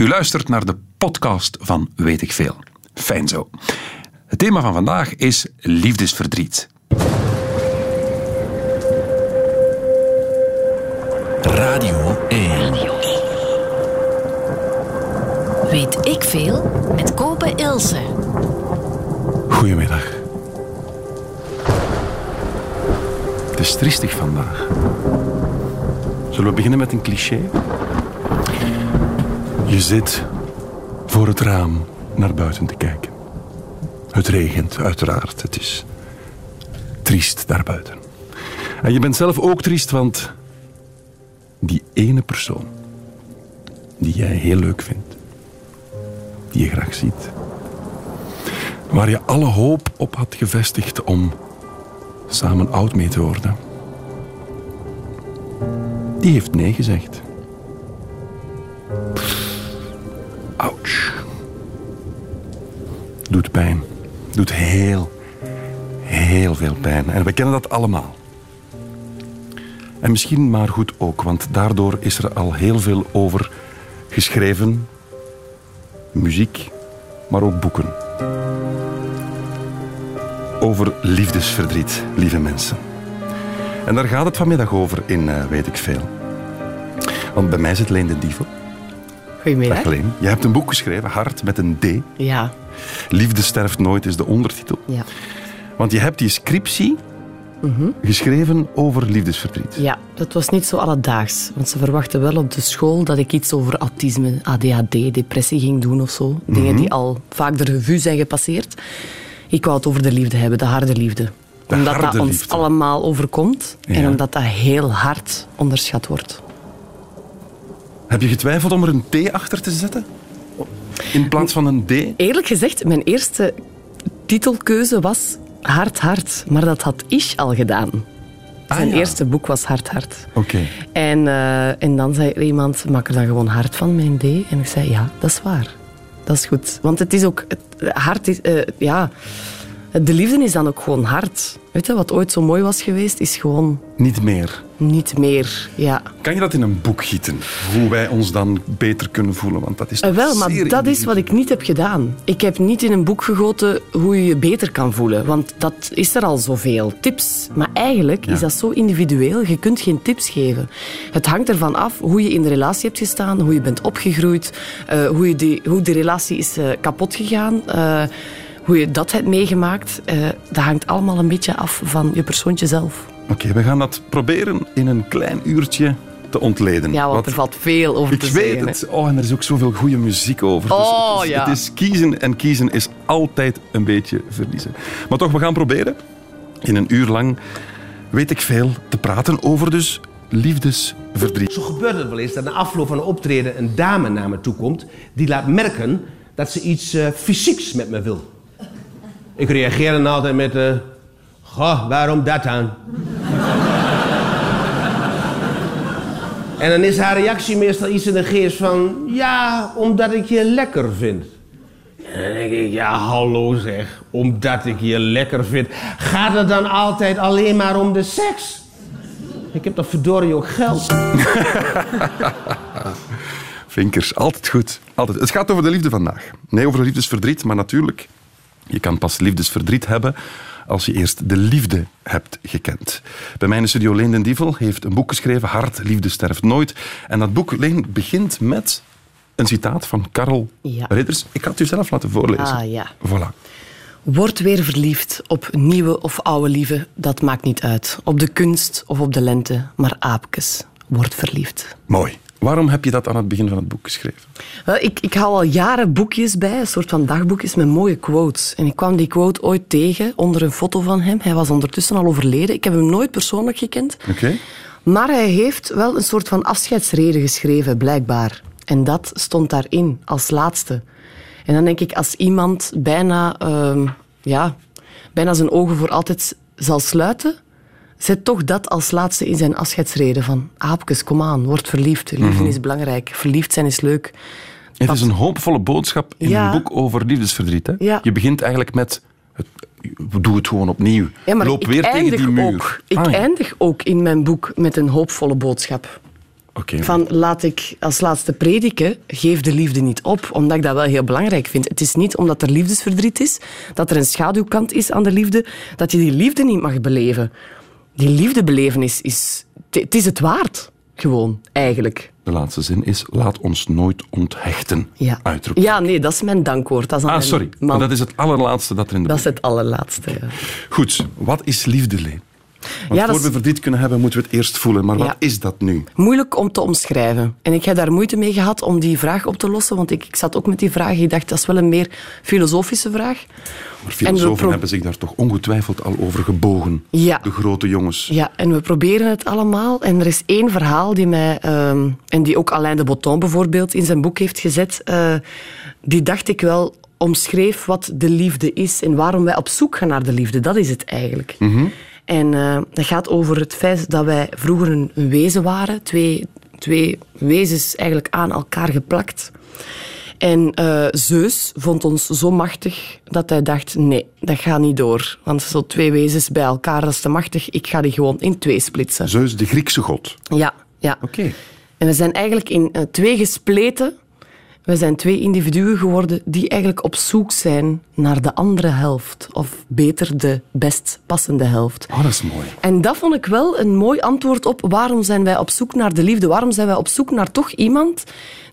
U luistert naar de podcast van Weet ik Veel. Fijn zo. Het thema van vandaag is liefdesverdriet. Radio 1. Weet ik veel met Kopen Ilse. Goedemiddag. Het is triestig vandaag. Zullen we beginnen met een cliché? Je zit voor het raam naar buiten te kijken. Het regent, uiteraard. Het is triest daarbuiten. En je bent zelf ook triest, want die ene persoon die jij heel leuk vindt, die je graag ziet, waar je alle hoop op had gevestigd om samen oud mee te worden, die heeft nee gezegd. Doet pijn. Doet heel, heel veel pijn. En we kennen dat allemaal. En misschien maar goed ook, want daardoor is er al heel veel over geschreven. Muziek, maar ook boeken. Over liefdesverdriet, lieve mensen. En daar gaat het vanmiddag over in eh, Weet ik Veel. Want bij mij zit Leen de Dievel. Goedemiddag. Dag Leen. Je hebt een boek geschreven, Hart, met een D. Ja, Liefde sterft nooit is de ondertitel. ja. Want je hebt die scriptie geschreven over liefdesverdriet. ja, dat was niet zo alledaags. Want ze verwachten wel op de school dat ik iets over autisme, ADHD, depressie ging doen of zo. Dingen die al vaak de revue zijn gepasseerd. Ik wou het over de liefde hebben, de harde liefde. De omdat dat ons allemaal overkomt en omdat dat heel hard onderschat wordt. Heb je getwijfeld om er een T achter te zetten? In plaats van een D? Eerlijk gezegd, mijn eerste titelkeuze was Hard Hard. Maar dat had Ish al gedaan. Zijn Ah, ja. eerste boek was Hard Hard. Oké. En, eh, en dan zei iemand, maak er dan gewoon hard van, mijn D. En ik zei, ja, dat is waar. Dat is goed. Want het is ook... Het, hard is... eh, ja, de liefde is dan ook gewoon hard. Weet je, wat ooit zo mooi was geweest, is gewoon Niet meer. niet meer. Ja. Kan je dat in een boek gieten? Hoe wij ons dan beter kunnen voelen? Want dat is Eh, wel, maar dat is wat ik niet heb gedaan. Ik heb niet in een boek gegoten hoe je je beter kan voelen. Want dat is er al zoveel. Tips. Maar eigenlijk Ja. is dat zo individueel. Je kunt geen tips geven. Het hangt ervan af hoe je in de relatie hebt gestaan, hoe je bent opgegroeid, eh, hoe, je die, hoe de relatie is eh, kapot gegaan. Hoe je dat hebt meegemaakt, eh, dat hangt allemaal een beetje af van je persoontje zelf. Oké, we gaan dat proberen in een klein uurtje te ontleden. Ja, want Wat- er valt veel over Ik te weet zeggen. hè. het. Oh, en er is ook zoveel goede muziek over. Dus Oh, het, is, ja. het is kiezen en kiezen is altijd een beetje verliezen. Maar toch, we gaan proberen in een uur lang, weet ik veel, te praten over dus liefdesverdriet. Zo gebeurt het wel eens dat na afloop van een optreden een dame naar me toe komt die laat merken dat ze iets eh, fysieks met me wil. Ik reageer dan altijd met, eh goh, waarom dat dan? en dan is haar reactie meestal iets in de geest van, ja, omdat ik je lekker vind. En dan denk ik, ja, hallo zeg, omdat ik je lekker vind. Gaat het dan altijd alleen maar om de seks? Ik heb toch verdorie ook geld? Vinkers, altijd goed. Altijd. Het gaat over de liefde vandaag. Nee, over liefdesverdriet, maar natuurlijk, je kan pas liefdesverdriet hebben als je eerst de liefde hebt gekend. Bij mij in de studio Leen den Dievel heeft een boek geschreven, Hart, liefde sterft nooit. En dat boek, Leen, begint met een citaat van Karel Ja. Ridders. Ik ga het u zelf laten voorlezen. Ah, ja. Voilà. Word weer verliefd op nieuwe of oude lieve, dat maakt niet uit. Op de kunst of op de lente, maar aapkes, word verliefd. Mooi. Waarom heb je dat aan het begin van het boek geschreven? Wel, ik, ik haal al jaren boekjes bij, een soort van dagboekjes met mooie quotes. En ik kwam die quote ooit tegen onder een foto van hem. Hij was ondertussen al overleden. Ik heb hem nooit persoonlijk gekend. Oké. Maar hij heeft wel een soort van afscheidsreden geschreven, blijkbaar. En dat stond daarin, als laatste. En dan denk ik, als iemand bijna, ehm, ja, bijna zijn ogen voor altijd zal sluiten, zet toch dat als laatste in zijn afscheidsreden van aapkes, kom aan, word verliefd. Liefde is belangrijk, verliefd zijn is leuk. Het is een hoopvolle boodschap in Ja. een boek over liefdesverdriet. Hè? Ja. Je begint eigenlijk met... Het, doe het gewoon opnieuw. Ja, Loop weer tegen die muur. Ook, ik Ah, eindig ook in mijn boek met een hoopvolle boodschap. Oké. Van laat ik als laatste prediken, geef de liefde niet op, omdat ik dat wel heel belangrijk vind. Het is niet omdat er liefdesverdriet is, dat er een schaduwkant is aan de liefde, dat je die liefde niet mag beleven. Die liefde beleven is, het is het waard, gewoon, eigenlijk. De laatste zin is, laat ons nooit onthechten. Ja. Ja, nee, dat is mijn dankwoord. Dat is Ah, sorry. man. Maar dat is het allerlaatste dat er in de Dat is het allerlaatste. ja. Goed, wat is liefde, Leen? Want Ja, voor is- we verdriet kunnen hebben, moeten we het eerst voelen. Maar wat Ja. is dat nu? Moeilijk om te omschrijven. En ik heb daar moeite mee gehad om die vraag op te lossen, want ik, ik zat ook met die vraag. Ik dacht, dat is wel een meer filosofische vraag. Maar filosofen hebben zich daar toch ongetwijfeld al over gebogen. Ja. De grote jongens. Ja, en we proberen het allemaal. En er is één verhaal die mij, ehm, en die ook Alain de Botton bijvoorbeeld in zijn boek heeft gezet, eh, die dacht ik wel omschreef wat de liefde is en waarom wij op zoek gaan naar de liefde. Dat is het eigenlijk. En eh, dat gaat over het feit dat wij vroeger een, een wezen waren, twee, twee wezens eigenlijk aan elkaar geplakt. En eh, Zeus vond ons zo machtig dat hij dacht, nee, dat gaat niet door. Want zo twee wezens bij elkaar, dat is te machtig. Ik ga die gewoon in twee splitsen. Zeus, de Griekse god. Ja, ja. Oké. En we zijn eigenlijk in eh, twee gespleten. We zijn twee individuen geworden die eigenlijk op zoek zijn naar de andere helft. Of beter, de best passende helft. Oh, dat is mooi. En dat vond ik wel een mooi antwoord op waarom zijn wij op zoek naar de liefde? Waarom zijn wij op zoek naar toch iemand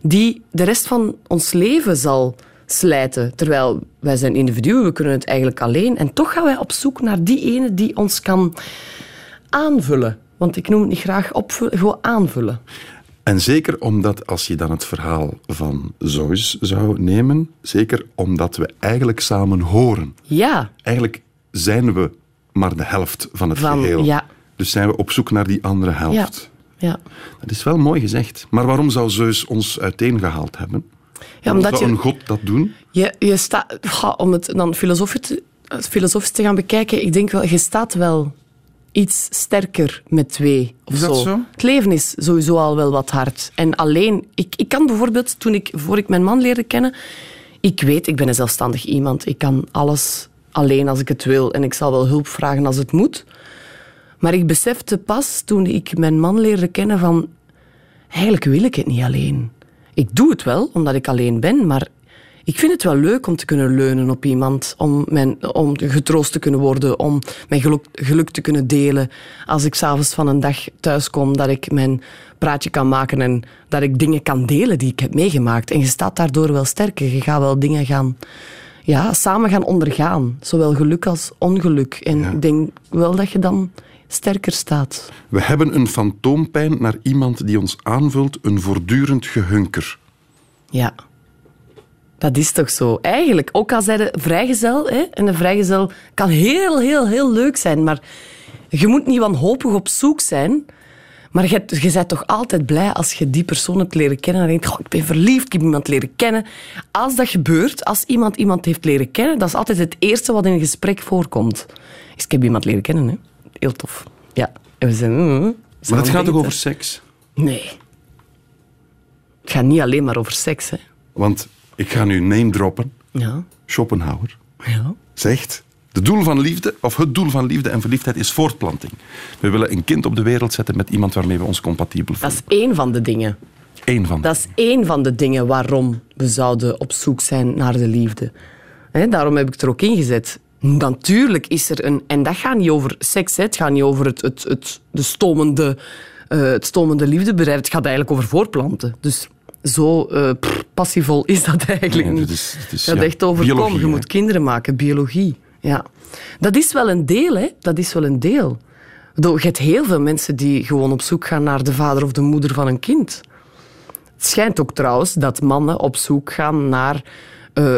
die de rest van ons leven zal slijten? Terwijl wij zijn individuen, we kunnen het eigenlijk alleen. En toch gaan wij op zoek naar die ene die ons kan aanvullen. Want ik noem het niet graag opvullen, gewoon aanvullen. En zeker omdat, als je dan het verhaal van Zeus zou nemen, zeker omdat we eigenlijk samen horen. Ja, Eigenlijk zijn we maar de helft van het Van- geheel. ja. Dus zijn we op zoek naar die andere ja, helft. ja. Dat is wel mooi gezegd. Maar waarom zou Zeus ons uiteengehaald hebben? Ja, omdat zou je, een god dat doen? je, je staat, om het dan filosofisch te, filosofisch te gaan bekijken, ik denk wel, je staat wel iets sterker met twee. Of Is dat zo? Het leven is sowieso al wel wat hard. En alleen, ik, ik kan bijvoorbeeld, toen ik, voor ik mijn man leerde kennen, ik weet, ik ben een zelfstandig iemand. Ik kan alles alleen als ik het wil en ik zal wel hulp vragen als het moet. Maar ik besefte pas toen ik mijn man leerde kennen van, eigenlijk wil ik het niet alleen. Ik doe het wel, omdat ik alleen ben, maar ik vind het wel leuk om te kunnen leunen op iemand, om, mijn, om getroost te kunnen worden, om mijn geluk, geluk te kunnen delen. Als ik s'avonds van een dag thuis kom, dat ik mijn praatje kan maken en dat ik dingen kan delen die ik heb meegemaakt. En je staat daardoor wel sterker. Je gaat wel dingen gaan, ja, samen gaan ondergaan. Zowel geluk als ongeluk. En ik denk wel dat je dan sterker staat. We hebben een fantoompijn naar iemand die ons aanvult, een voortdurend gehunker. Ja. Dat is toch zo. Eigenlijk, ook al zij de vrijgezel, hè, en een vrijgezel kan heel, heel, heel leuk zijn, maar je moet niet wanhopig op zoek zijn. Maar je, je bent toch altijd blij als je die persoon hebt leren kennen en denkt, "Goh, ik ben verliefd, ik heb iemand leren kennen. Als dat gebeurt, als iemand iemand heeft leren kennen, dat is altijd het eerste wat in een gesprek voorkomt. Is, ik heb iemand leren kennen, hè. Heel tof. Ja. En we zijn... mm, Maar het gaat toch over seks? Nee. Het gaat niet alleen maar over seks, hè. Want ik ga nu name droppen. Ja. Schopenhauer Ja. zegt... De doel van liefde, of het doel van liefde en verliefdheid is voortplanting. We willen een kind op de wereld zetten met iemand waarmee we ons compatibel Dat voelen. is één van de dingen. Eén van. Dat is één van de dingen waarom we zouden op zoek zijn naar de liefde. Daarom heb ik het er ook in gezet. Natuurlijk is er een... En dat gaat niet over seks, hè. het gaat niet over het, het, het, de stomende, eh, het stomende liefdebedrijf. Het gaat eigenlijk over voortplanten. Dus zo pff, passievol is dat eigenlijk Nee, niet. dat is- dat is, Het gaat ja, echt over, biologie, kom, je hè. moet kinderen maken, biologie. Ja. Dat is wel een deel, hè. Dat is wel een deel. Je hebt heel veel mensen die gewoon op zoek gaan naar de vader of de moeder van een kind. Het schijnt ook trouwens dat mannen op zoek gaan naar... eh,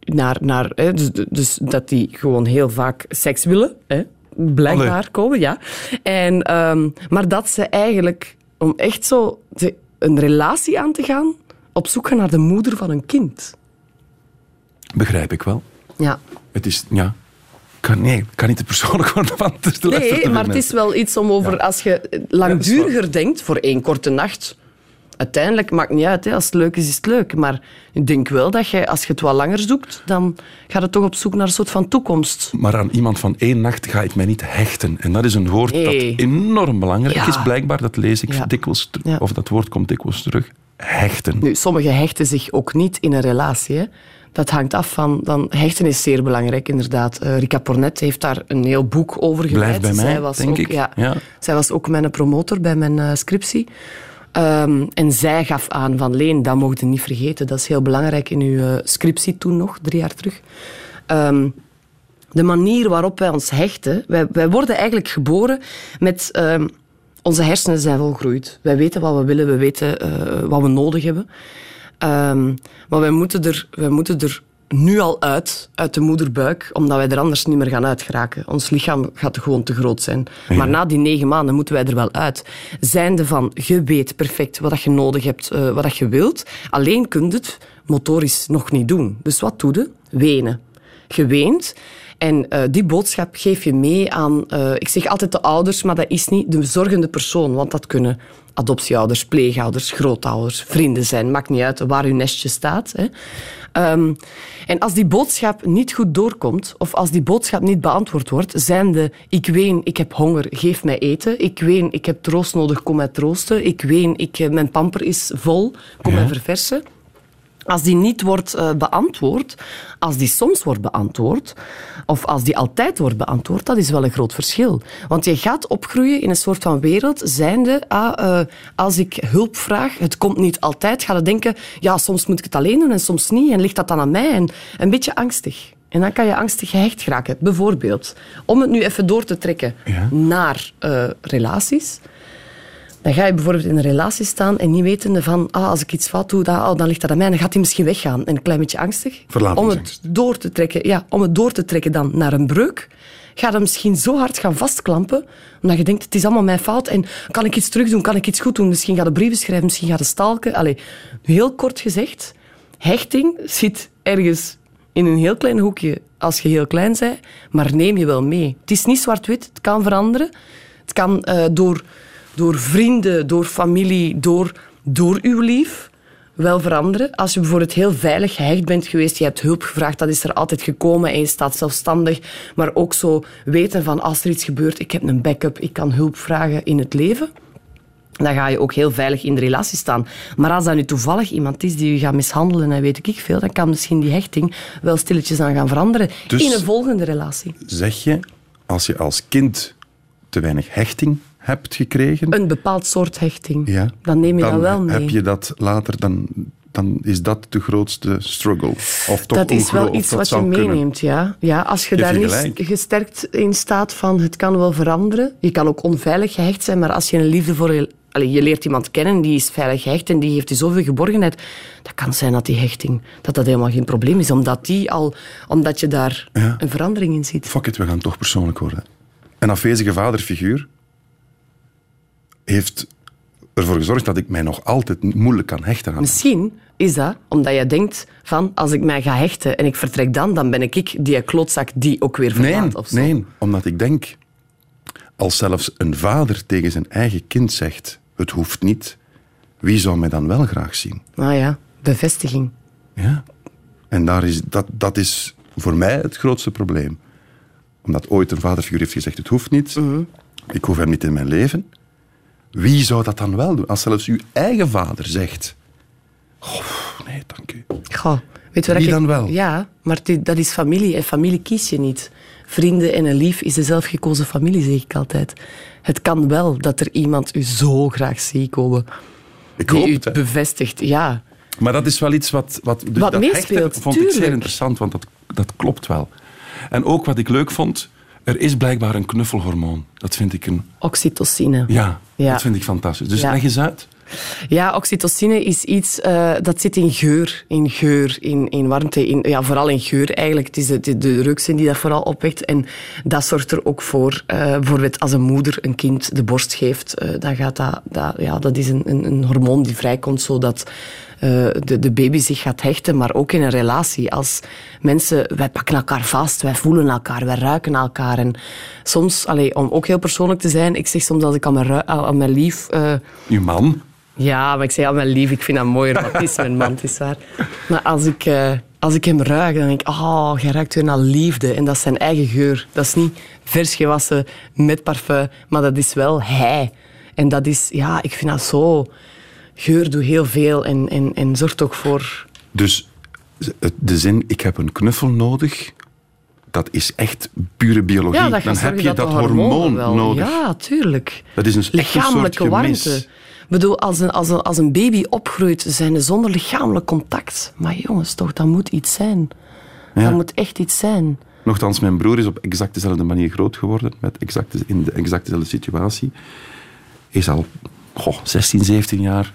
naar, naar hè, dus, dus dat die gewoon heel vaak seks willen. Hè, blijkbaar Allee. komen, ja. En, ehm, maar dat ze eigenlijk, om echt zo te- een relatie aan te gaan, op zoek gaan naar de moeder van een kind. Begrijp ik wel. Ja. Het is... Ja. Kan, nee, ik kan niet te persoonlijk worden van te Nee, maar het is wel iets om over, als je langduriger denkt, voor één korte nacht, uiteindelijk maakt niet uit. Hè. Als het leuk is, is het leuk. Maar ik denk wel dat je, als je het wat langer zoekt, dan gaat het toch op zoek naar een soort van toekomst. Maar aan iemand van één nacht ga ik mij niet hechten. En dat is een woord Nee. dat enorm belangrijk Ja. is. Blijkbaar, dat lees ik Ja. dikwijls terug. Ja. Of dat woord komt dikwijls terug. Hechten. Nu, sommigen hechten zich ook niet in een relatie. Hè. Dat hangt af van... Dan, hechten is zeer belangrijk, inderdaad. Eh, Rika Pornet heeft daar een heel boek over gewijd. Blijf bij mij, zij was denk ook, ik. Ja, Ja. Zij was ook mijn promotor bij mijn eh, scriptie. Ehm, en zij gaf aan van Leen, dat mocht je niet vergeten. Dat is heel belangrijk in uw eh, scriptie toen nog, drie jaar terug. Ehm, de manier waarop wij ons hechten. Wij, wij worden eigenlijk geboren met. ehm, onze hersenen zijn volgroeid. Wij weten wat we willen, we weten eh, wat we nodig hebben. Maar wij moeten, er, wij moeten er nu al uit, uit de moederbuik, omdat wij er anders niet meer gaan uitgeraken. Ons lichaam gaat gewoon te groot zijn. Maar na die negen maanden moeten wij er wel uit. Zijnde van, je weet perfect wat dat je nodig hebt, eh, wat dat je wilt. Alleen kun je het motorisch nog niet doen. Dus wat doe je? Wenen. Je weent. En eh, die boodschap geef je mee aan, eh, ik zeg altijd de ouders, maar dat is niet de zorgende persoon. Want dat kunnen adoptieouders, pleegouders, grootouders, vrienden zijn. Maakt niet uit waar uw nestje staat. Hè. Ehm, en als die boodschap niet goed doorkomt, of als die boodschap niet beantwoord wordt, zijn de ik ween, ik heb honger, geef mij eten. Ik ween, ik heb troost nodig, kom mij troosten. Ik ween, ik, eh, mijn pamper is vol, kom mij verversen. Als die niet wordt eh, beantwoord, als die soms wordt beantwoord, of als die altijd wordt beantwoord, dat is wel een groot verschil. Want je gaat opgroeien in een soort van wereld, zijnde, ah, eh, als ik hulp vraag, het komt niet altijd, ga je denken, ja, soms moet ik het alleen doen en soms niet, en ligt dat dan aan mij? En een beetje angstig. En dan kan je angstig gehecht geraken. Bijvoorbeeld, om het nu even door te trekken Ja. naar eh, relaties. Dan ga je bijvoorbeeld in een relatie staan en niet wetende van, ah, als ik iets fout doe, dan, oh, dan ligt dat aan mij. Dan gaat hij misschien weggaan. En een klein beetje angstig. Om het door te trekken, ja, om het door te trekken dan naar een breuk, ga je misschien zo hard gaan vastklampen, omdat je denkt, het is allemaal mijn fout en kan ik iets terug doen, kan ik iets goed doen? Misschien ga je brieven schrijven, misschien ga je stalken. Allee, heel kort gezegd, hechting zit ergens in een heel klein hoekje als je heel klein bent, maar neem je wel mee. Het is niet zwart-wit, het kan veranderen. Het kan eh, door, door vrienden, door familie, door, door uw lief wel veranderen. Als je bijvoorbeeld heel veilig gehecht bent geweest, je hebt hulp gevraagd, dat is er altijd gekomen en je staat zelfstandig. Maar ook zo weten van als er iets gebeurt, ik heb een backup, ik kan hulp vragen in het leven. Dan ga je ook heel veilig in de relatie staan. Maar als dat nu toevallig iemand is die je gaat mishandelen en weet ik veel, dan kan misschien die hechting wel stilletjes aan gaan veranderen Dus- in een volgende relatie. Zeg je, als je als kind te weinig hechting hebt gekregen, Een bepaald soort hechting. ja, Dan neem je dan dat wel mee. heb je dat later, dan, dan is dat de grootste struggle. Of toch dat is wel iets wat je meeneemt, ja. ja. Als je daar niet gesterkt in staat van het kan wel veranderen. Je kan ook onveilig gehecht zijn, maar als je een liefde voor je... Je leert iemand kennen, die is veilig gehecht en die heeft je zoveel geborgenheid. Dat kan zijn dat die hechting, dat dat helemaal geen probleem is, omdat, die al, omdat je daar Ja. een verandering in ziet. Fuck it, we gaan toch persoonlijk worden. Een afwezige vaderfiguur heeft ervoor gezorgd dat ik mij nog altijd moeilijk kan hechten aan. Misschien is dat omdat je denkt van, als ik mij ga hechten en ik vertrek dan, dan ben ik die klootzak die ook weer verlaat. of zo. nee, omdat ik denk, als zelfs een vader tegen zijn eigen kind zegt, het hoeft niet, wie zou mij dan wel graag zien? Ah ja, bevestiging. Ja. En daar is, dat, dat is voor mij het grootste probleem. Omdat ooit een vaderfiguur heeft gezegd, het hoeft niet, ik hoef hem niet in mijn leven. Wie zou dat dan wel doen? Als zelfs uw eigen vader zegt, oh, nee, dank u. Goh, weet ik- dan wel? Ja, maar die- dat is familie en familie kies je niet. Vrienden en een lief is de zelfgekozen familie, zeg ik altijd. Het kan wel dat er iemand u zo graag ziet komen. Ik Die hoop u het, hè. bevestigt, ja. Maar dat is wel iets wat... Wat, dus Wat dat meespeelt, hechten vond ik zeer interessant, want dat, dat klopt wel. En ook wat ik leuk vond, er is blijkbaar een knuffelhormoon. Dat vind ik een... Oxytocine. Ja, Ja. dat vind ik fantastisch. Dus Ja. leg eens uit. Ja, oxytocine is iets uh, dat zit in geur, in geur, in, in warmte, in, ja, vooral in geur eigenlijk. Het is de, de, reukzin die dat vooral opwekt. En dat zorgt er ook voor, uh, bijvoorbeeld als een moeder een kind de borst geeft, uh, dan gaat dat, dat, ja, dat is een, een, een hormoon die vrijkomt zodat de, de baby zich gaat hechten, maar ook in een relatie. Als mensen, wij pakken elkaar vast, wij voelen elkaar, wij ruiken elkaar. En soms, allee, om ook heel persoonlijk te zijn, ik zeg soms als ik aan mijn, aan mijn lief... Uw man? Ja, maar ik zeg altijd lief, ik vind dat mooier, maar het is mijn man, het is waar. Maar als ik, eh, als ik hem ruik, dan denk ik, oh, jij ruikt weer naar liefde. En dat is zijn eigen geur. Dat is niet vers gewassen met parfum, maar dat is wel hij. En dat is, ja, ik vind dat zo... Geur doet heel veel en, en, en zorgt ook voor... Dus de zin, ik heb een knuffel nodig, dat is echt pure biologie. Ja, Dan heb je dat hormoon wel- nodig. Ja, tuurlijk. Dat is een, soort Lichamelijke gemis. warmte. Ik bedoel, als een, als, een, als een baby opgroeit, zijn ze zonder lichamelijk contact. Maar jongens, toch, dat moet iets zijn. Ja. Dat moet echt iets zijn. Nochtans, mijn broer is op exact dezelfde manier groot geworden, met exact, in de exact dezelfde situatie. Is al goh, 16, 17 jaar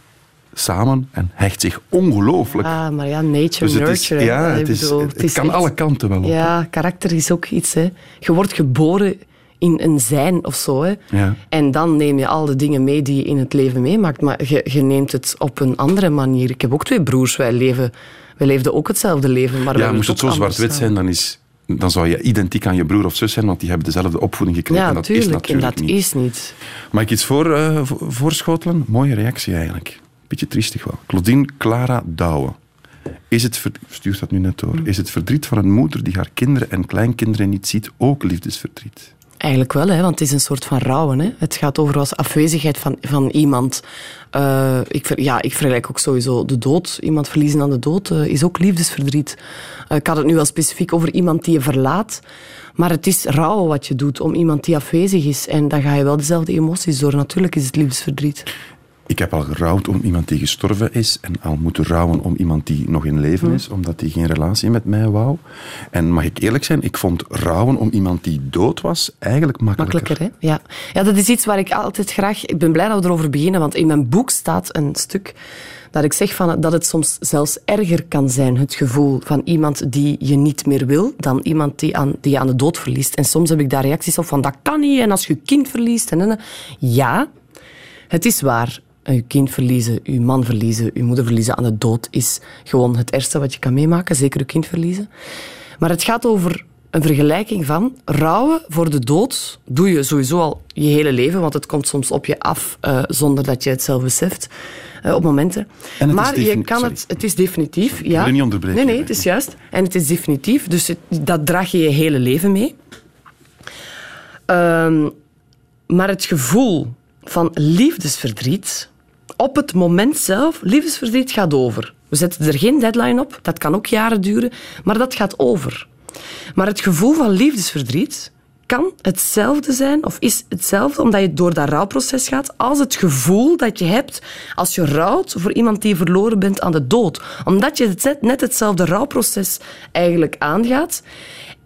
samen en hecht zich ongelooflijk. Ah, maar ja, nature, dus het is, nurture. ja, hè. het, Ik is, bedoel, het, kan echt- alle kanten wel op. Ja, karakter is ook iets. Hè. Je wordt geboren in een zijn of zo. Hè. Ja. En dan neem je al de dingen mee die je in het leven meemaakt. Maar je, je neemt het op een andere manier. Ik heb ook twee broers. Wij, leven, wij leefden ook hetzelfde leven. Maar Ja, moest het zo zwart-wit zijn, dan, is, dan zou je identiek aan je broer of zus zijn, want die hebben dezelfde opvoeding gekregen. Ja, en dat tuurlijk. is natuurlijk en dat niet. is niet. Mag ik iets voor, vo- voorschotelen? Mooie reactie eigenlijk. Beetje triestig wel. Claudine Clara Douwe. Is het, stuurt dat nu net door. Is het verdriet van een moeder die haar kinderen en kleinkinderen niet ziet ook liefdesverdriet? Eigenlijk wel, hè, want het is een soort van rouwen. Hè. Het gaat over als afwezigheid van, van iemand. Eh, ik, ver- ja, ik vergelijk ook sowieso de dood. Iemand verliezen aan de dood eh, is ook liefdesverdriet. Eh, ik had het nu wel specifiek over iemand die je verlaat. Maar het is rouwen wat je doet om iemand die afwezig is. En dan ga je wel dezelfde emoties door. Natuurlijk is het liefdesverdriet. Ik heb al gerouwd om iemand die gestorven is en al moeten rouwen om iemand die nog in leven is, omdat die geen relatie met mij wou. En mag ik eerlijk zijn, ik vond rouwen om iemand die dood was eigenlijk makkelijker. Makkelijker, hè? Ja. ja, dat is iets waar ik altijd graag... Ik ben blij dat we erover beginnen, want in mijn boek staat een stuk dat ik zeg van, dat het soms zelfs erger kan zijn, het gevoel van iemand die je niet meer wil, dan iemand die, aan, die je aan de dood verliest. En soms heb ik daar reacties op van, dat kan niet, en als je je kind verliest... En, en, en. Ja, het is waar. Je kind verliezen, je man verliezen, je moeder verliezen aan de dood is gewoon het ergste wat je kan meemaken. Zeker je kind verliezen. Maar het gaat over een vergelijking van rouwen voor de dood doe je sowieso al je hele leven, want het komt soms op je af eh, zonder dat je het zelf beseft eh, op momenten. Maar je kan sorry. het, het is definitief. ja. wil je niet onderbreken, Nee, nee, het is juist. En het is definitief, dus het- dat draag je je hele leven mee. Ehm, maar het gevoel van liefdesverdriet op het moment zelf, liefdesverdriet gaat over. We zetten er geen deadline op, dat kan ook jaren duren, maar dat gaat over. Maar het gevoel van liefdesverdriet kan hetzelfde zijn, of is hetzelfde omdat je door dat rouwproces gaat, als het gevoel dat je hebt als je rouwt voor iemand die verloren bent aan de dood. Omdat je net hetzelfde rouwproces eigenlijk aangaat.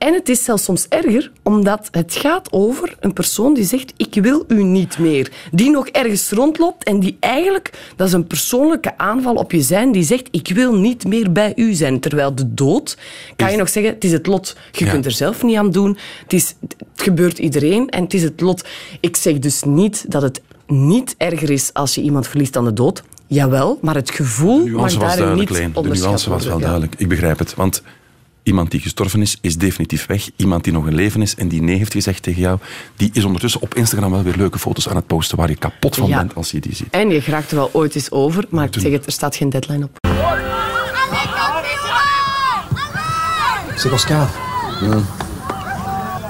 En het is zelfs soms erger, omdat het gaat over een persoon die zegt: Ik wil u niet meer. Die nog ergens rondloopt en die eigenlijk, dat is een persoonlijke aanval op je zijn, die zegt: Ik wil niet meer bij u zijn. Terwijl de dood, kan je nog zeggen: Het is het lot. Je Ja. kunt er zelf niet aan doen. Het, is, het gebeurt iedereen en het is het lot. Ik zeg dus niet dat het niet erger is als je iemand verliest aan de dood. Jawel, maar het gevoel De mag nuance was daarin duidelijk, niet Leen. De nuance was wel duidelijk. Ik begrijp het. Want iemand die gestorven is, is definitief weg. Iemand die nog in leven is en die nee heeft gezegd tegen jou, die is ondertussen op Instagram wel weer leuke foto's aan het posten waar je kapot van Ja. bent als je die ziet. En je raakt er wel ooit eens over, maar ik zeg het, er staat geen deadline op. Zeg Oscar.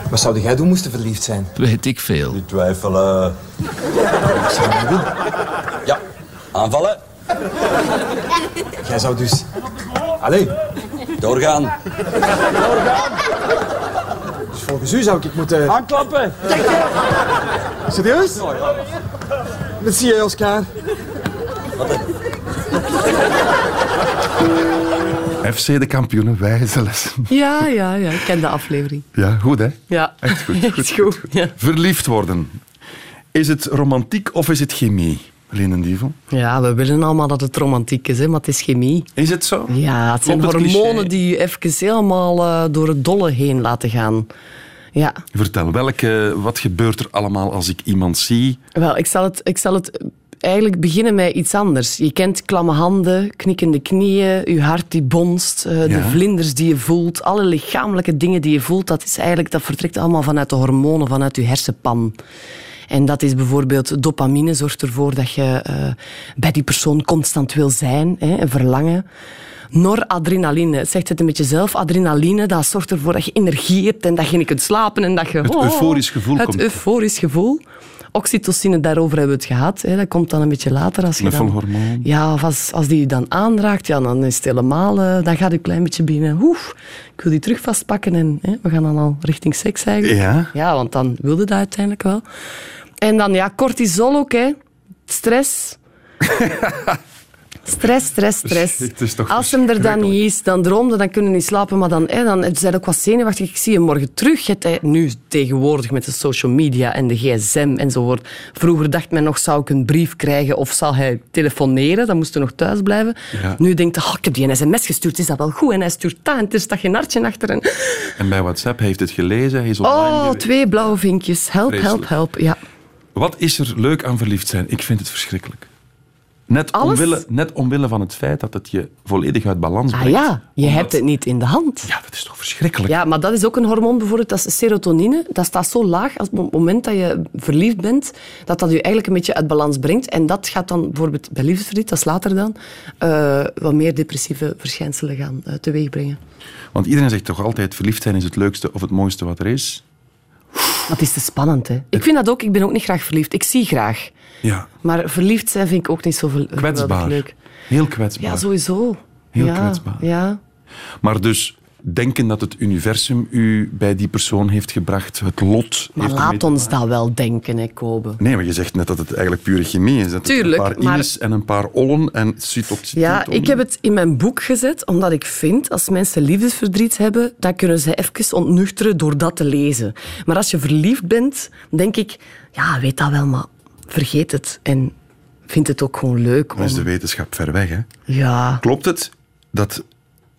Wat zou jij doen moesten verliefd zijn? Weet ik veel. Twijfelen. Wat zou je doen? Ja, aanvallen. Jij zou dus... Allee, Doorgaan. dus volgens u zou ik moeten... Aanklappen. Serieus? Dat zie je, Oscar. FC de kampioenen, wijze lessen. Ja, ja, ja, ik ken de aflevering. Ja, goed hè? Ja, Echt goed. goed, Echt goed, goed, goed. ja. Verliefd worden. Is het romantiek of is het chemie? Lenen Dievel. Ja, we willen allemaal dat het romantiek is, hè, maar het is chemie. Is het zo? Ja, het zijn Klopt hormonen die je even helemaal eh, door het dolle heen laten gaan. Ja, Vertel, welke, wat gebeurt er allemaal als ik iemand zie? wel, ik zal het, ik zal het eigenlijk beginnen met iets anders. Je kent klamme handen, knikkende knieën, je hart die bonst, eh, de vlinders die je voelt, alle lichamelijke dingen die je voelt, dat, is eigenlijk, dat vertrekt allemaal vanuit de hormonen, vanuit je hersenpan. En dat is bijvoorbeeld dopamine, zorgt ervoor dat je eh, bij die persoon constant wil zijn, hè, een verlangen. Noradrenaline, het zegt het een beetje zelf. Adrenaline, dat zorgt ervoor dat je energie hebt en dat je niet kunt slapen. En dat je, Het euforisch gevoel Het komt. euforisch gevoel. Oxytocine, daarover hebben we het gehad. Hè. Dat komt dan een beetje later. Als je dan, ja, of als, als die je dan aanraakt, ja, dan is het helemaal... eh, dan gaat je een klein beetje binnen. Oef, ik wil die terug vastpakken en hè, we gaan dan al richting seks eigenlijk. Ja? Ja, want dan wilde dat uiteindelijk wel. En dan, ja, cortisol ook, hè. Stress. Stress, stress, stress. Als hem er dan niet is, dan droomde, dan kunnen niet slapen, maar dan, hè, dan zijn ook wat zenuwachtig. Ik zie je morgen terug. Het, hè, nu tegenwoordig met de social media en de gsm enzovoort. Vroeger dacht men nog, zou ik een brief krijgen of zal hij telefoneren? Dan moest hij nog thuis blijven. Ja. Nu denkt hij, oh, ik heb die een sms gestuurd, is dat wel goed? En hij stuurt dat en er staat geen hartje achter. En... En bij WhatsApp hij heeft het gelezen, hij is online Oh, twee blauwe vinkjes. Help, help, help. Ja. Wat is er leuk aan verliefd zijn? Ik vind het verschrikkelijk. Net omwille, net omwille van het feit dat het je volledig uit balans Ah brengt. ja, je Omdat- hebt het niet in de hand. Ja, dat is toch verschrikkelijk? Ja, maar dat is ook een hormoon bijvoorbeeld, dat is serotonine. Dat staat zo laag als op het moment dat je verliefd bent, dat dat je eigenlijk een beetje uit balans brengt. En dat gaat dan bijvoorbeeld bij liefdesverdriet, dat is later dan, eh, wat meer depressieve verschijnselen gaan eh, teweegbrengen. Want iedereen zegt toch altijd, verliefd zijn is het leukste of het mooiste wat er is. Maar het is te spannend, hè. Ik vind dat ook, ik ben ook niet graag verliefd. Ik zie graag. Ja, Maar verliefd zijn vind ik ook niet zo kwetsbaar. leuk. Heel kwetsbaar. Ja, sowieso. Heel ja, kwetsbaar. Ja. Maar dus denken dat het universum u bij die persoon heeft gebracht, het lot Maar laat ons dat wel denken, hè, Kobe. Nee, maar je zegt net dat het eigenlijk pure chemie is. Dat Tuurlijk, een paar maar- ines en een paar ollen en cytoxine. Ja, ik heb het in mijn boek gezet, omdat ik vind, als mensen liefdesverdriet hebben, dan kunnen ze even ontnuchteren door dat te lezen. Maar als je verliefd bent, denk ik, ja, weet dat wel, maar vergeet het. En vind het ook gewoon leuk. Dan is Om... de wetenschap ver weg, hè? Ja, Klopt het dat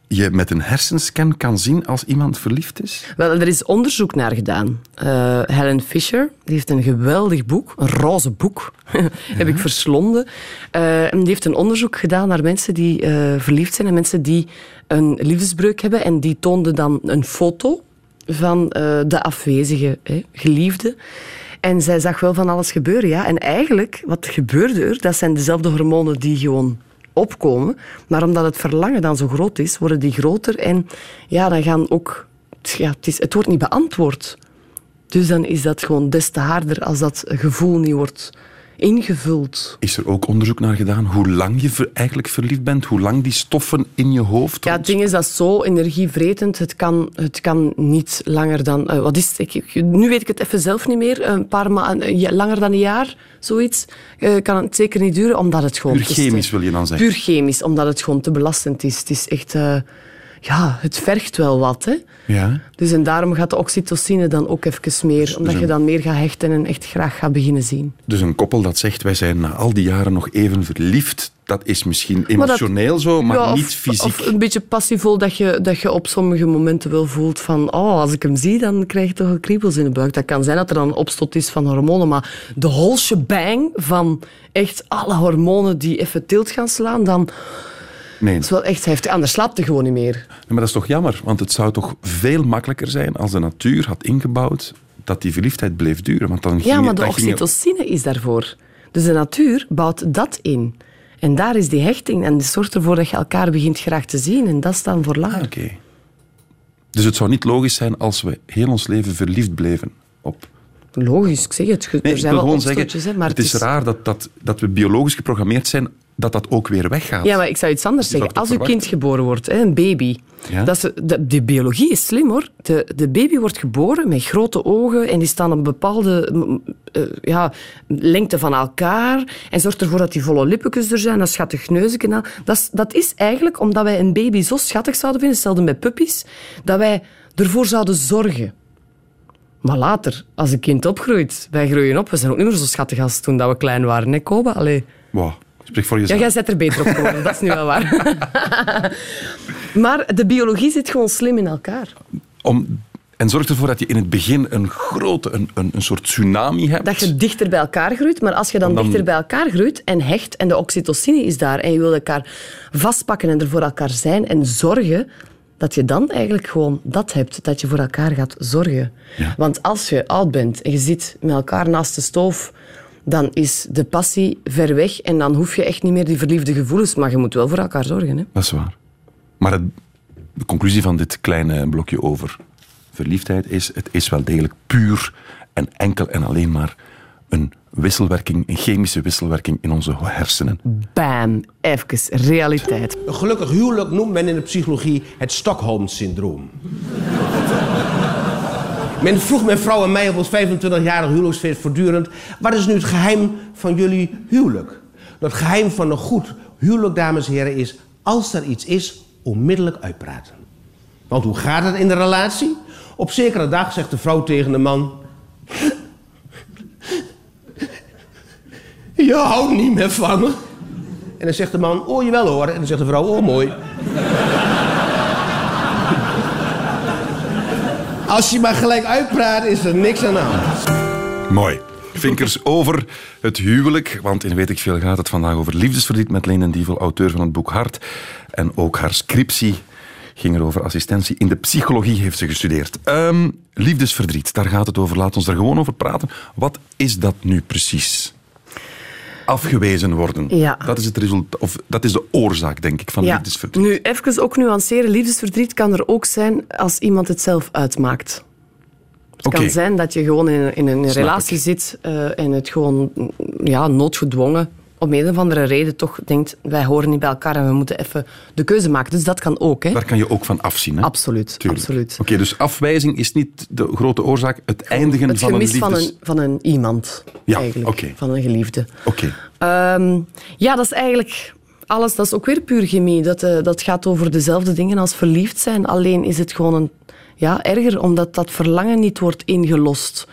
je met een hersenscan kan zien als iemand verliefd is? wel, er is onderzoek naar gedaan. Eh, Helen Fisher, die heeft een geweldig boek, een roze boek, heb ik verslonden. Eh, en die heeft een onderzoek gedaan naar mensen die eh, verliefd zijn en mensen die een liefdesbreuk hebben. En die toonde dan een foto van de afwezige hè, geliefde. En zij zag wel van alles gebeuren, ja. En eigenlijk, wat gebeurde er? Dat zijn dezelfde hormonen die gewoon opkomen. Maar omdat het verlangen dan zo groot is, worden die groter. En ja, dan gaan ook... Ja, het, is, het wordt niet beantwoord. Dus dan is dat gewoon des te harder als dat gevoel niet wordt ingevuld. Is er ook onderzoek naar gedaan hoe lang je ver- eigenlijk verliefd bent? Hoe lang die stoffen in je hoofd... Ja, het ding is dat zo energievretend. Het kan, het kan niet langer dan... eh, wat is het? Ik, nu weet ik het even zelf niet meer. Een paar maanden, langer dan een jaar, zoiets, eh, kan het zeker niet duren, omdat het gewoon... Puur het is te- chemisch wil je dan zeggen? Puur chemisch, omdat het gewoon te belastend is. Het is echt... eh, ja, het vergt wel wat, hè. Ja. Dus en daarom gaat de oxytocine dan ook even meer, omdat dus je dan meer gaat hechten en echt graag gaat beginnen zien. Dus een koppel dat zegt, wij zijn na al die jaren nog even verliefd, dat is misschien Maar dat- emotioneel zo, maar Ja, of- niet fysiek. Of een beetje passievol dat je, dat je op sommige momenten wel voelt van oh, als ik hem zie, dan krijg je toch een kriebels in de buik. Dat kan zijn dat er dan een opstot is van hormonen, maar de whole shebang van echt alle hormonen die even tilt gaan slaan, dan Nee, is wel echt heftig. Anders slaapt hij gewoon niet meer. maar dat is toch jammer, want het zou toch veel makkelijker zijn als de natuur had ingebouwd dat die verliefdheid bleef duren. Want dan Ja, maar het- de ging het- oxytocine is daarvoor. Dus de natuur bouwt dat in. En daar is die hechting en die zorgt ervoor dat je elkaar begint graag te zien. En dat is dan voor later. Oké. Dus het zou niet logisch zijn als we heel ons leven verliefd bleven op... Logisch, ik zeg het. Nee, er ik zijn wil wel gewoon zeggen, opstotjes, hè, maar het is raar dat, dat, dat we biologisch geprogrammeerd zijn dat dat ook weer weggaat. Ja, maar ik zou iets anders zeggen. Als uw kind geboren wordt, een baby. Ja? Dat is, de, de biologie is slim hoor. De, de baby wordt geboren met grote ogen en die staan op een bepaalde eh, ja, lengte van elkaar. En zorgt ervoor dat die volle lippetjes er zijn, dat schattig neusje. Dat is, dat is eigenlijk omdat wij een baby zo schattig zouden vinden, hetzelfde met puppies, dat wij ervoor zouden zorgen. Maar later, als een kind opgroeit, wij groeien op, we zijn ook niet meer zo schattig als toen dat we klein waren. Nee, Koba? Allee. Wow, spreek voor Ja, jezelf. jij zet er beter op geworden, dat is nu wel waar. maar de biologie zit gewoon slim in elkaar. Om, en zorg ervoor dat je in het begin een grote, een, een, een soort tsunami hebt. Dat je dichter bij elkaar groeit, maar als je dan, Dan- dichter bij elkaar groeit en hecht en de oxytocine is daar en je wil elkaar vastpakken en er voor elkaar zijn en zorgen, dat je dan eigenlijk gewoon dat hebt, dat je voor elkaar gaat zorgen. Ja. Want als je oud bent en je zit met elkaar naast de stoof, dan is de passie ver weg en dan hoef je echt niet meer die verliefde gevoelens, maar je moet wel voor elkaar zorgen. Hè? Dat is waar. Maar het- de conclusie van dit kleine blokje over verliefdheid is: het is wel degelijk puur en enkel en alleen maar een wisselwerking, een chemische wisselwerking in onze hersenen. Bam, even realiteit. Een gelukkig huwelijk noemt men in de psychologie het Stockholm-syndroom. Men vroeg mijn vrouw en mij op ons 25-jarig huwelijksfeest voortdurend... wat is nu het geheim van jullie huwelijk? Dat geheim van een goed huwelijk, dames en heren, is... als er iets is, onmiddellijk uitpraten. Want hoe gaat het in de relatie? Op zekere dag zegt de vrouw tegen de man... Je houdt niet meer van me. En dan zegt de man, oh jawel hoor. En dan zegt de vrouw, oh mooi. Als je maar gelijk uitpraat, is er niks aan de hand. Mooi. Vinkers over het huwelijk, want in Weet ik Veel gaat het vandaag over liefdesverdriet met Leen Dievel, auteur van het boek Hart. En ook haar scriptie ging er over assistentie. In de psychologie heeft ze gestudeerd. Ehm, liefdesverdriet, daar gaat het over. Laat ons daar gewoon over praten. Wat is dat nu precies? Afgewezen worden. Ja. Dat is het resultaat, of dat is de oorzaak, denk ik, van Ja, liefdesverdriet. nu even ook nuanceren. Liefdesverdriet kan er ook zijn als iemand het zelf uitmaakt. Het kan zijn dat je gewoon in, een- in een Snap relatie ik. zit eh, en het gewoon ja, noodgedwongen om een of andere reden toch denkt wij horen niet bij elkaar en we moeten even de keuze maken. Dus dat kan ook. Hè? Daar kan je ook van afzien. Hè? Absoluut, Tuurlijk. absoluut. Oké, dus afwijzing is niet de grote oorzaak. Het eindigen Het van een gemis liefdes... van, een, van een iemand, Ja, eigenlijk. oké. Van een geliefde. Oké. Ehm, ja, dat is eigenlijk alles. Dat is ook weer puur chemie. Dat, eh, dat gaat over dezelfde dingen als verliefd zijn. Alleen is het gewoon een, ja, erger, omdat dat verlangen niet wordt ingelost.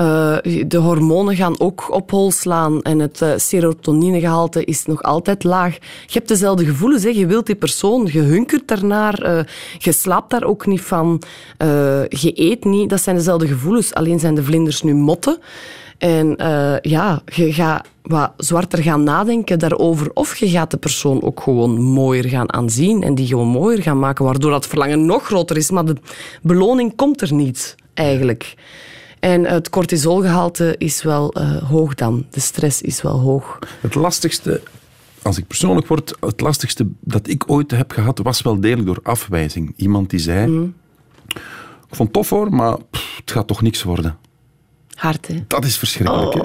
Eh, de hormonen gaan ook op hol slaan en het eh, serotoninegehalte is nog altijd laag. Je hebt dezelfde gevoelens, hè. je wilt die persoon, je hunkert daarnaar, eh, je slaapt daar ook niet van, je eet niet. Dat zijn dezelfde gevoelens, alleen zijn de vlinders nu motten. En ja, je gaat wat zwarter gaan nadenken daarover. Of je gaat de persoon ook gewoon mooier gaan aanzien en die gewoon mooier gaan maken, waardoor dat verlangen nog groter is. Maar de beloning komt er niet, eigenlijk. En het cortisolgehalte is wel eh, hoog dan. De stress is wel hoog. Het lastigste, als ik persoonlijk word, het lastigste dat ik ooit heb gehad, was wel degelijk door afwijzing. Iemand die zei, ik vond het tof hoor, maar pff, het gaat toch niks worden. Hard, hè? Dat is verschrikkelijk. hè?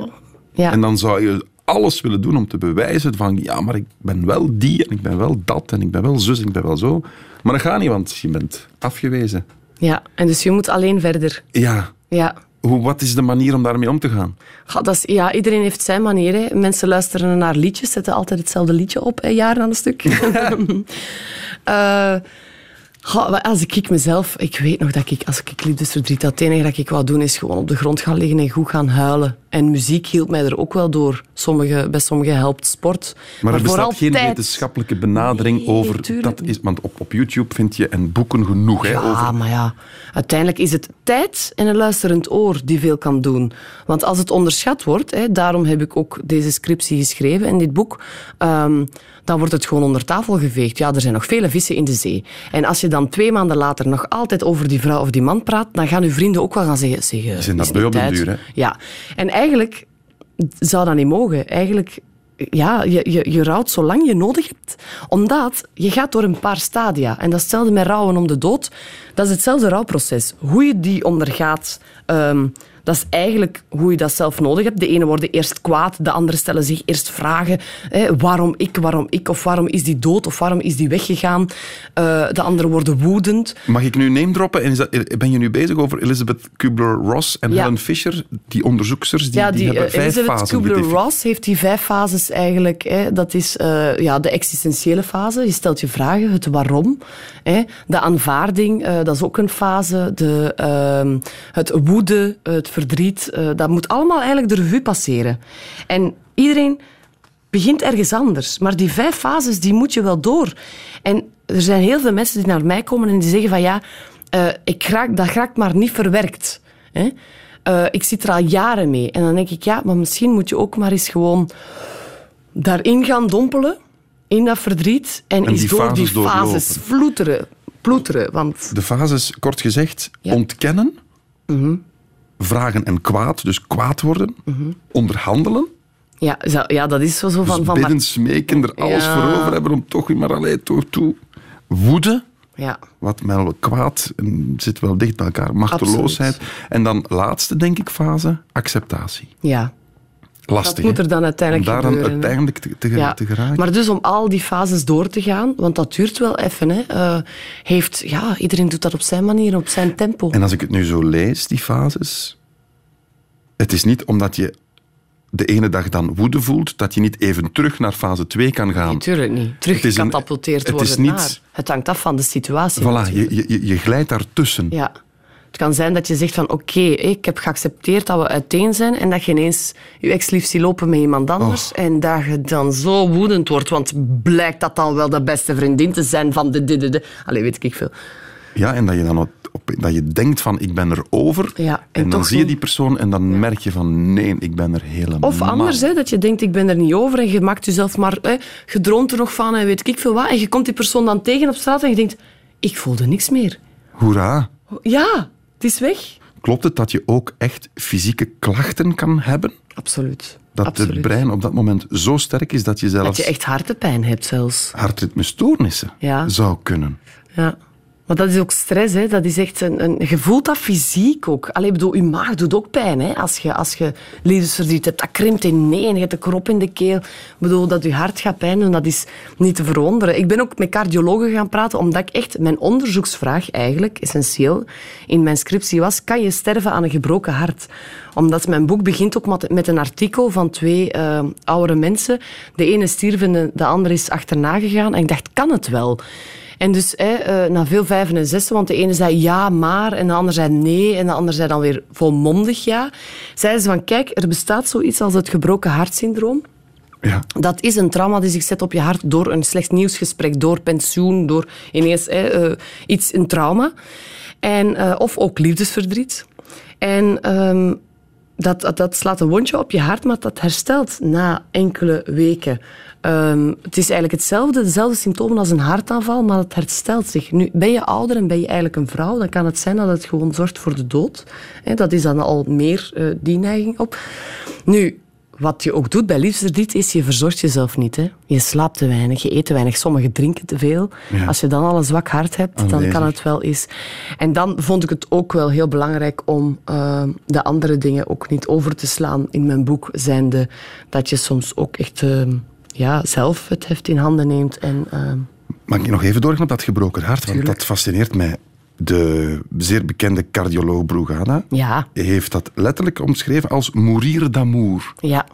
Ja. En dan zou je alles willen doen om te bewijzen van, ja, maar ik ben wel die en ik ben wel dat en ik ben wel zus en ik ben wel zo. Maar dat gaat niet, want je bent afgewezen. ja, en dus je moet alleen verder. Ja, Ja. Hoe, wat is de manier om daarmee om te gaan? Ga, dat is, ja, iedereen heeft zijn manier. Mensen luisteren naar liedjes, zetten altijd hetzelfde liedje op, hè, jaren aan een stuk. Eh, als ik mezelf... Ik weet nog dat ik, als ik liefdesverdriet had, het enige dat ik wou doen, is gewoon op de grond gaan liggen en goed gaan huilen. En muziek hielp mij er ook wel door. Sommige, bij sommigen helpt sport. Maar, er bestaat geen tijd. wetenschappelijke benadering Nee, over... tuurlijk Dat is, want op, op YouTube vind je en boeken genoeg hè, Ja, over maar ja, uiteindelijk is het tijd en een luisterend oor die veel kan doen. Want als het onderschat wordt, hè, daarom heb ik ook deze scriptie geschreven en dit boek, ehm, dan wordt het gewoon onder tafel geveegd. Ja, er zijn nog vele vissen in de zee. En als je dan twee maanden later nog altijd over die vrouw of die man praat, dan gaan uw vrienden ook wel gaan zeggen... zeg, eh, zijn is beu op tijd? duur, hè? Ja, en eigenlijk zou dat niet mogen. Eigenlijk, ja, je, je, je rouwt zolang je nodig hebt. Omdat je gaat door een paar stadia. En dat is hetzelfde met rouwen om de dood. Dat is hetzelfde rouwproces. Hoe je die ondergaat, ehm, dat is eigenlijk hoe je dat zelf nodig hebt. De ene worden eerst kwaad, de andere stellen zich eerst vragen. Hè, waarom ik, waarom ik, of waarom is die dood, of waarom is die weggegaan. Eh, de anderen worden woedend. Mag ik nu name droppen? En is dat, ben je nu bezig over Elizabeth Kubler-Ross en Ja. Helen Fisher, die onderzoeksters? Die, ja, die, hebben eh, vijf Elizabeth Kubler-Ross heeft die vijf fases eigenlijk. Hè. Dat is eh, ja, de existentiële fase. Je stelt je vragen, het waarom. Hè. De aanvaarding, dat is ook een fase. De, ehm, het woede, het verdriet, eh, dat moet allemaal eigenlijk de revue passeren. En iedereen begint ergens anders. Maar die vijf fases, die moet je wel door. En er zijn heel veel mensen die naar mij komen en die zeggen van ja, eh, ik raak, dat raakt maar niet verwerkt. Hè? Eh, ik zit er al jaren mee. En dan denk ik, ja, maar misschien moet je ook maar eens gewoon daarin gaan dompelen, in dat verdriet. En, En eens door fases die fases vloeteren. ploeteren. Want De fases, kort gezegd, Ja. ontkennen, Mhm. Vragen en kwaad, dus kwaad worden, onderhandelen, ja, zo- ja dat is zo, zo van... dus van bidden, smeken, er alles Ja. voor over hebben om toch maar alleen toe, toe. Woede, ja, wat mij wel kwaad zit wel dicht bij elkaar, machteloosheid. En dan laatste, denk ik, fase, acceptatie. ja. Lastig, Dat moet er dan uiteindelijk Om daar gebeuren, uiteindelijk te, te, Ja, te geraken. maar dus om al die fases door te gaan, want dat duurt wel even, hè, eh, heeft, ja, iedereen doet dat op zijn manier, op zijn tempo. En als ik het nu zo lees, die fases. Het is niet omdat je de ene dag dan woede voelt, dat je niet even terug naar fase 2 kan gaan. Natuurlijk niet. Een- Teruggecatapulteerd het is worden niet-. Het hangt af van de situatie. Voilà, je, je, je glijdt daartussen. Ja. Het kan zijn dat je zegt van oké, ik heb geaccepteerd dat we uiteen zijn en dat je ineens je ex-lief ziet lopen met iemand anders Oh. en dat je dan zo woedend wordt, want blijkt dat dan wel de beste vriendin te zijn van de de de de. Allee, weet ik veel. Ja, en dat je dan op, op- dat je denkt van ik ben er over. Ja, en, en dan zie je die persoon en dan merk je van nee, ik ben er helemaal. Of anders, hè, dat je denkt, ik ben er niet over en je maakt jezelf maar, hè, je droomt er nog van en weet ik veel wat. En je komt die persoon dan tegen op straat en je denkt, ik voelde niks meer. Hoera. Ja, is weg. Klopt het dat je ook echt fysieke klachten kan hebben? Absoluut. Dat Absoluut. het brein op dat moment zo sterk is dat je Dat zelfs je echt hartepijn hebt zelfs. hartritmestoornissen Ja. zou kunnen. Ja. Maar dat is ook stress, hè. Dat is echt een, een, je voelt dat fysiek ook. Allee, bedoel, je maag doet ook pijn, hè. Als je, als je liefdesverdriet hebt, dat krimpt ineen, je hebt een krop in de keel. Ik bedoel, dat je hart gaat pijn doen, dat is niet te verwonderen. Ik ben ook met cardiologen gaan praten, omdat ik echt... Mijn onderzoeksvraag eigenlijk, essentieel, in mijn scriptie was, kan je sterven aan een gebroken hart? Omdat mijn boek begint ook met, een artikel van twee eh, oudere mensen. De ene stierf en de, de andere is achterna gegaan. En ik dacht, kan het wel? En dus hè, eh, na veel vijven en zessen, want de ene zei ja, maar, en de ander zei nee, en de ander zei dan weer volmondig ja, zeiden ze van, kijk, er bestaat zoiets als het gebroken hartsyndroom. Ja. Dat is een trauma die zich zet op je hart door een slecht nieuwsgesprek, door pensioen, door ineens hè, eh, iets, een trauma. En, eh, of ook liefdesverdriet. En ehm, dat, dat, dat slaat een wondje op je hart, maar dat herstelt na enkele weken. Ehm, het is eigenlijk hetzelfde, dezelfde symptomen als een hartaanval, maar het herstelt zich. Nu, ben je ouder en ben je eigenlijk een vrouw, dan kan het zijn dat het gewoon zorgt voor de dood. Dat is dan al meer eh, die neiging op. Nu, wat je ook doet bij liefdesverdriet is, je verzorgt jezelf niet. Hè. Je slaapt te weinig, je eet te weinig, sommigen drinken te veel. Ja. Als je dan al een zwak hart hebt, dan kan het wel eens. En dan vond ik het ook wel heel belangrijk om eh, de andere dingen ook niet over te slaan in mijn boek, zijnde dat je soms ook echt eh, ja, zelf het heft in handen neemt. En, eh, Mag ik nog even doorgaan op dat gebroken hart? Want dat fascineert mij. De zeer bekende cardioloog Brugada ja, heeft dat letterlijk omschreven als mourir d'amour. ja.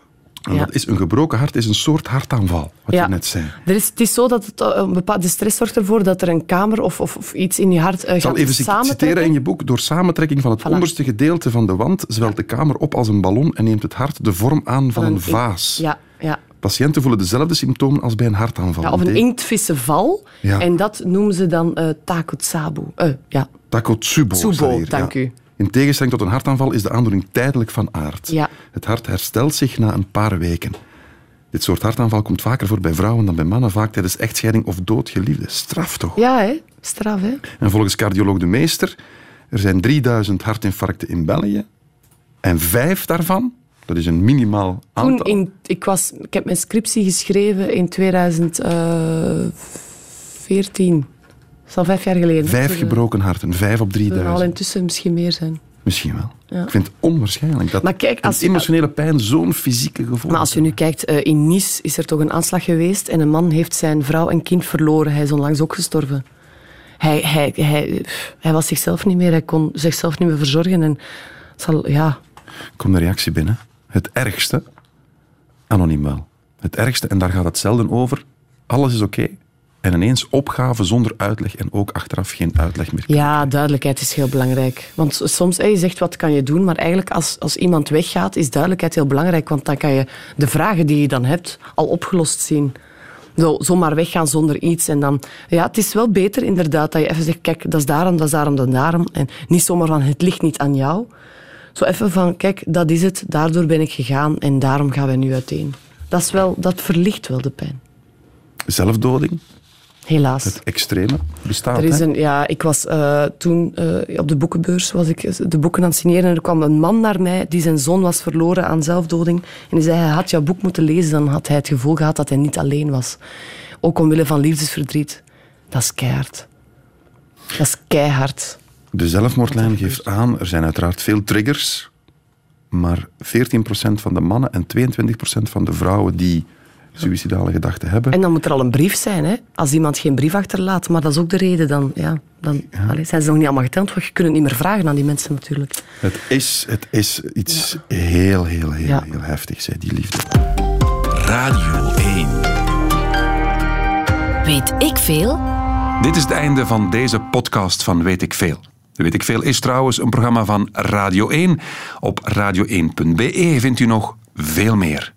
En ja. dat is een gebroken hart is een soort hartaanval, wat Ja. je net zei. Er is, het is zo dat het, eh, een bepaalde stress zorgt ervoor dat er een kamer of, of, of iets in je hart eh, Ik zal even citeren in je boek. Door samentrekking van het Voilà. onderste gedeelte van de wand zwelt de kamer op als een ballon en neemt het hart de vorm aan van een vaas. Ja, ja. Patiënten voelen dezelfde symptomen als bij een hartaanval. Ja, of een inktvissenval. Ja. En dat noemen ze dan eh takotsabu. Eh, ja. Takotsubo. Hier, dank u. In tegenstelling tot een hartaanval is de aandoening tijdelijk van aard. Ja. Het hart herstelt zich na een paar weken. Dit soort hartaanval komt vaker voor bij vrouwen dan bij mannen, vaak tijdens echtscheiding of doodgeliefde. Straf toch? ja, hè? straf, hè? En volgens cardioloog De Meester, er zijn 3000 hartinfarcten in België. En vijf daarvan, dat is een minimaal Toen aantal. in, ik, was, ik heb mijn scriptie geschreven in 2014. Dat is al vijf jaar geleden. Vijf eh, gebroken harten, vijf op zullen er al 3000. intussen misschien meer zijn. Misschien wel. Ja. Ik vind het onwaarschijnlijk dat Maar kijk, als een emotionele pijn zo'n fysieke gevolg Maar als je nu kijkt, eh, in Nice is er toch een aanslag geweest en een man heeft zijn vrouw en kind verloren. Hij is onlangs ook gestorven. Hij, hij, hij, hij was zichzelf niet meer, hij kon zichzelf niet meer verzorgen. En zal, ja, komt de reactie binnen. Het ergste, anoniem wel. Het ergste, en daar gaat het zelden over, alles is oké. En ineens opgave zonder uitleg en ook achteraf geen uitleg meer. Ja, duidelijkheid is heel belangrijk. Want soms, je zegt wat kan je doen, maar eigenlijk als, als iemand weggaat, is duidelijkheid heel belangrijk. Want dan kan je de vragen die je dan hebt al opgelost zien. Zo, zomaar weggaan zonder iets. En dan, ja, het is wel beter inderdaad dat je even zegt, kijk, dat is daarom, dat is daarom, dat is daarom. En niet zomaar van, het ligt niet aan jou. Zo even van, kijk, dat is het, daardoor ben ik gegaan en daarom gaan we nu uiteen. Dat, is wel, dat verlicht wel de pijn. Zelfdoding, Helaas. Het extreme bestaat. Er is een, ja, ik was eh, toen eh, op de boekenbeurs was ik de boeken aan het signeren en er kwam een man naar mij die zijn zoon was verloren aan zelfdoding. En die zei, hij had jouw boek moeten lezen, dan had hij het gevoel gehad dat hij niet alleen was. Ook omwille van liefdesverdriet. Dat is keihard. Dat is keihard. De zelfmoordlijn geeft aan, er zijn uiteraard veel triggers, maar 14% van de mannen en 22% van de vrouwen die suïcidale gedachten hebben, En dan moet er al een brief zijn, hè? als iemand geen brief achterlaat. Maar dat is ook de reden dan. Ja, dan zijn ze nog niet allemaal geteld, want je kunt het niet meer vragen aan die mensen natuurlijk. het is, het is iets heel, heel, heel, Ja. heel heftigs, hè, die liefde. Radio 1. Weet ik veel? Dit is het einde van deze podcast van Weet ik Veel. Weet ik Veel is trouwens een programma van Radio 1. Op radio1.be vindt u nog veel meer.